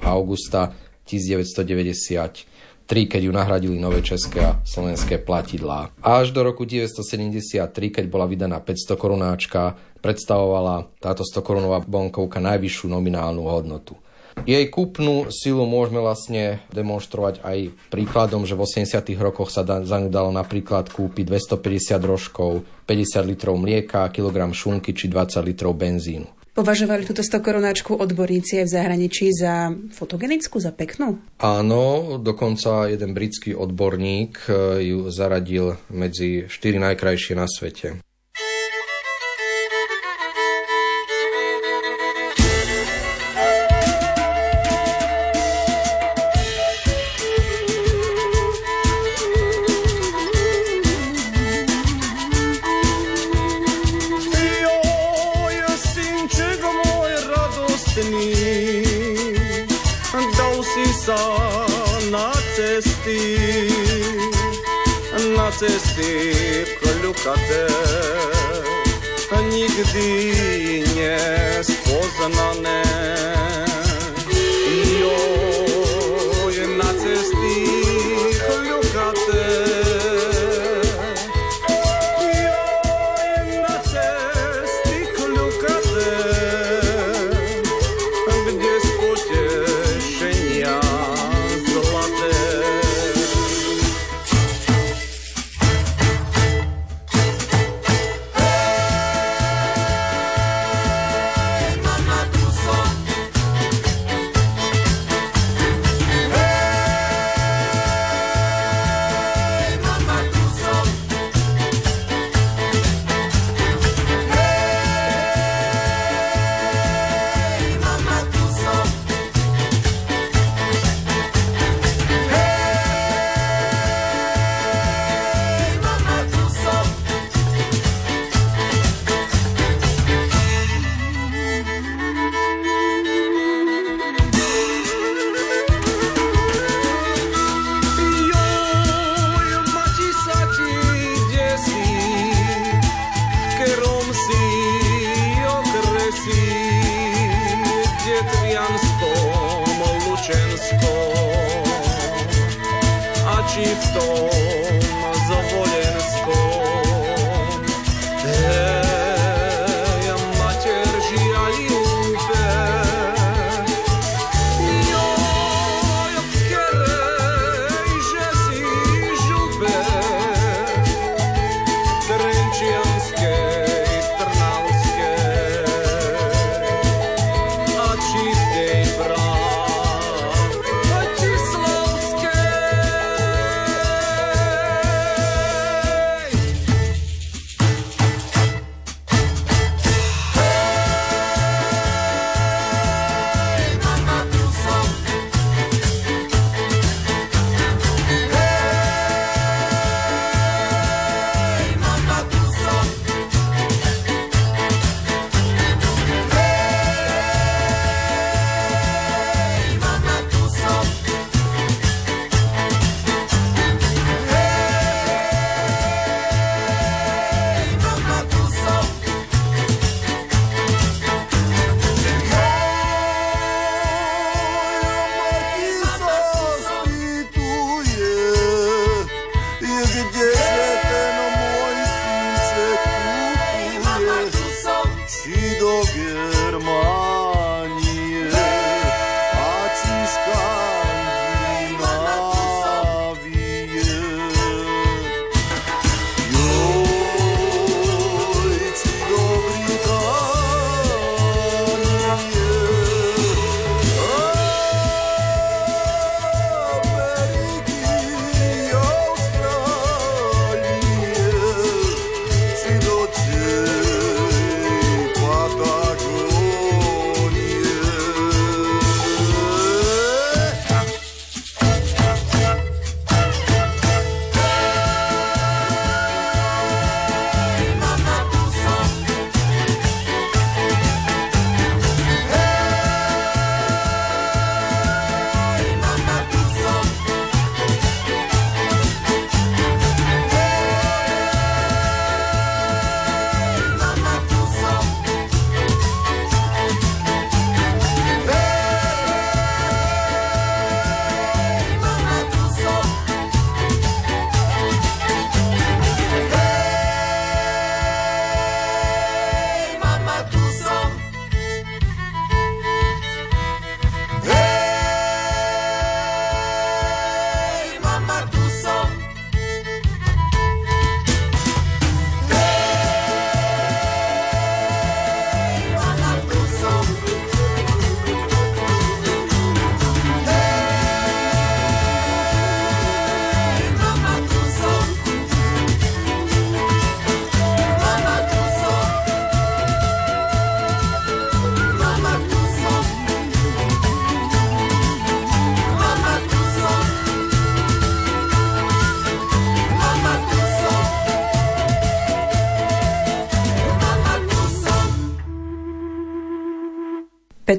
augusta 1990 3, keď ju nahradili nové české a slovenské platidlá. Až do roku 1973, keď bola vydaná 500 korunáčka, predstavovala táto 100 korunová bankovka najvyššiu nominálnu hodnotu. Jej kúpnu silu môžeme vlastne demonstrovať aj príkladom, že v 80. rokoch sa za ňu dalo napríklad kúpiť 250 rožkov, 50 litrov mlieka, kilogram šunky či 20 litrov benzínu. Považovali túto 100 korunáčku odborníci aj v zahraničí za fotogenickú, za peknú? Áno, dokonca jeden britský odborník eh, ju zaradil medzi 4 najkrajšie na svete. nikade nigdy nie spoznane.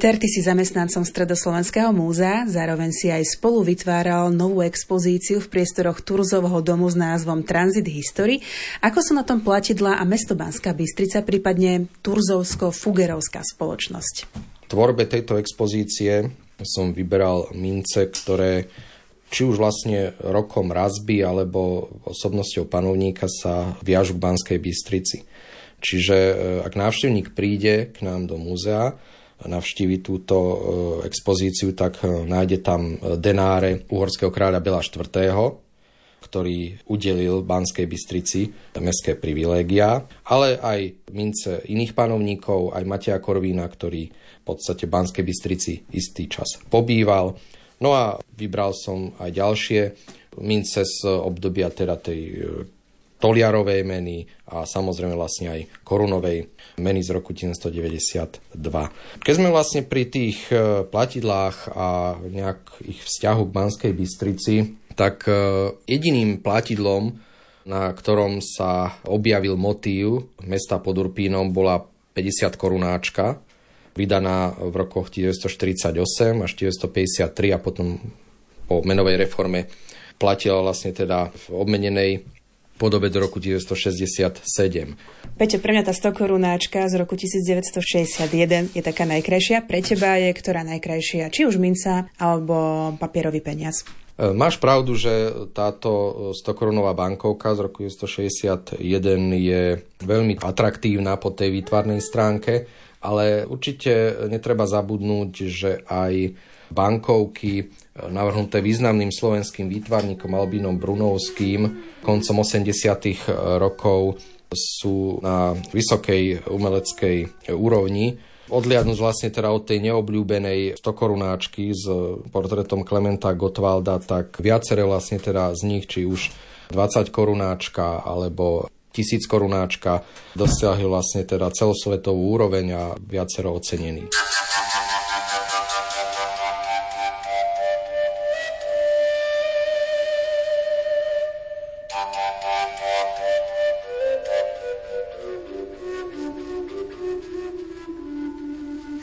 Peter, ty si zamestnancom Stredoslovenského múzea, zároveň si aj spolu vytváral novú expozíciu v priestoroch Turzovho domu s názvom Transit History. Ako sú na tom platidla a mesto Banská Bystrica, prípadne Turzovsko-Fugerovská spoločnosť? V tvorbe tejto expozície som vyberal mince, ktoré či už vlastne rokom razby alebo osobnosťou panovníka sa viažu k Banskej Bystrici. Čiže e, ak návštevník príde k nám do múzea, navštívi túto e, expozíciu, tak e, nájde tam denáre uhorského kráľa Bela IV., ktorý udelil Banskej Bystrici mestské privilégia, ale aj mince iných panovníkov, aj Matia Korvína, ktorý v podstate Banskej Bystrici istý čas pobýval. No a vybral som aj ďalšie mince z obdobia teda tej toliarovej meny a samozrejme vlastne aj korunovej meny z roku 1992. Keď sme vlastne pri tých e, platidlách a nejak ich vzťahu k Banskej Bystrici, tak e, jediným platidlom, na ktorom sa objavil motív mesta pod Urpínom, bola 50 korunáčka, vydaná v rokoch 1948 až 1953 a potom po menovej reforme platila vlastne teda v obmenenej podobe do roku 1967. Peťo, pre mňa tá 100 korunáčka z roku 1961 je taká najkrajšia. Pre teba je ktorá najkrajšia? Či už minca alebo papierový peniaz? E, máš pravdu, že táto 100 korunová bankovka z roku 1961 je veľmi atraktívna po tej výtvarnej stránke, ale určite netreba zabudnúť, že aj bankovky navrhnuté významným slovenským výtvarníkom Albínom Brunovským koncom 80. rokov sú na vysokej umeleckej úrovni. Odliadnúť vlastne teda od tej neobľúbenej 100 korunáčky s portretom Klementa Gottwalda, tak viaceré vlastne teda z nich, či už 20 korunáčka alebo tisíc korunáčka dosiahli vlastne teda celosvetovú úroveň a viacero ocenení.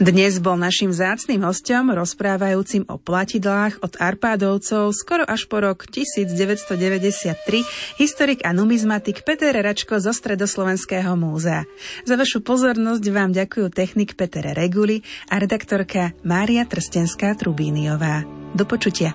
Dnes bol našim zácným hostom, rozprávajúcim o platidlách od Arpádovcov skoro až po rok 1993 historik a numizmatik Peter Račko zo Stredoslovenského múzea. Za vašu pozornosť vám ďakujú technik Peter Reguli a redaktorka Mária Trstenská-Trubíniová. Do počutia.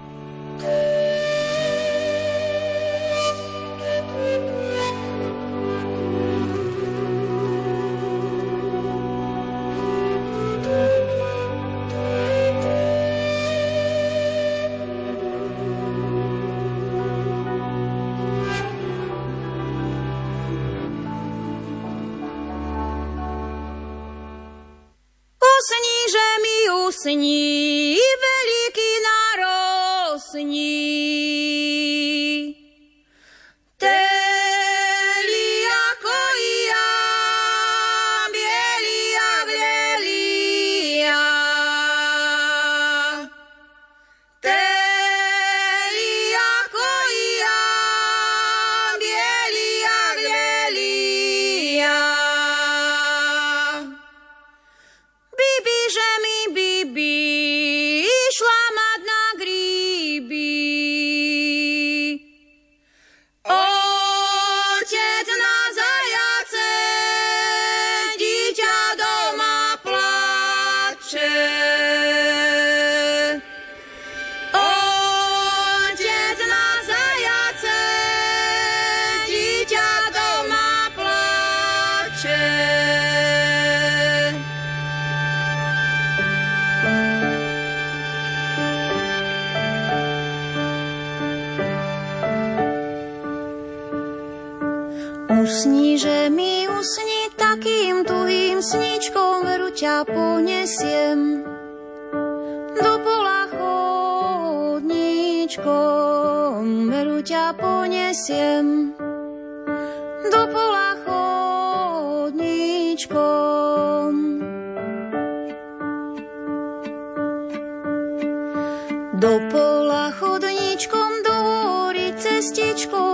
Sníčkom, veru, že mi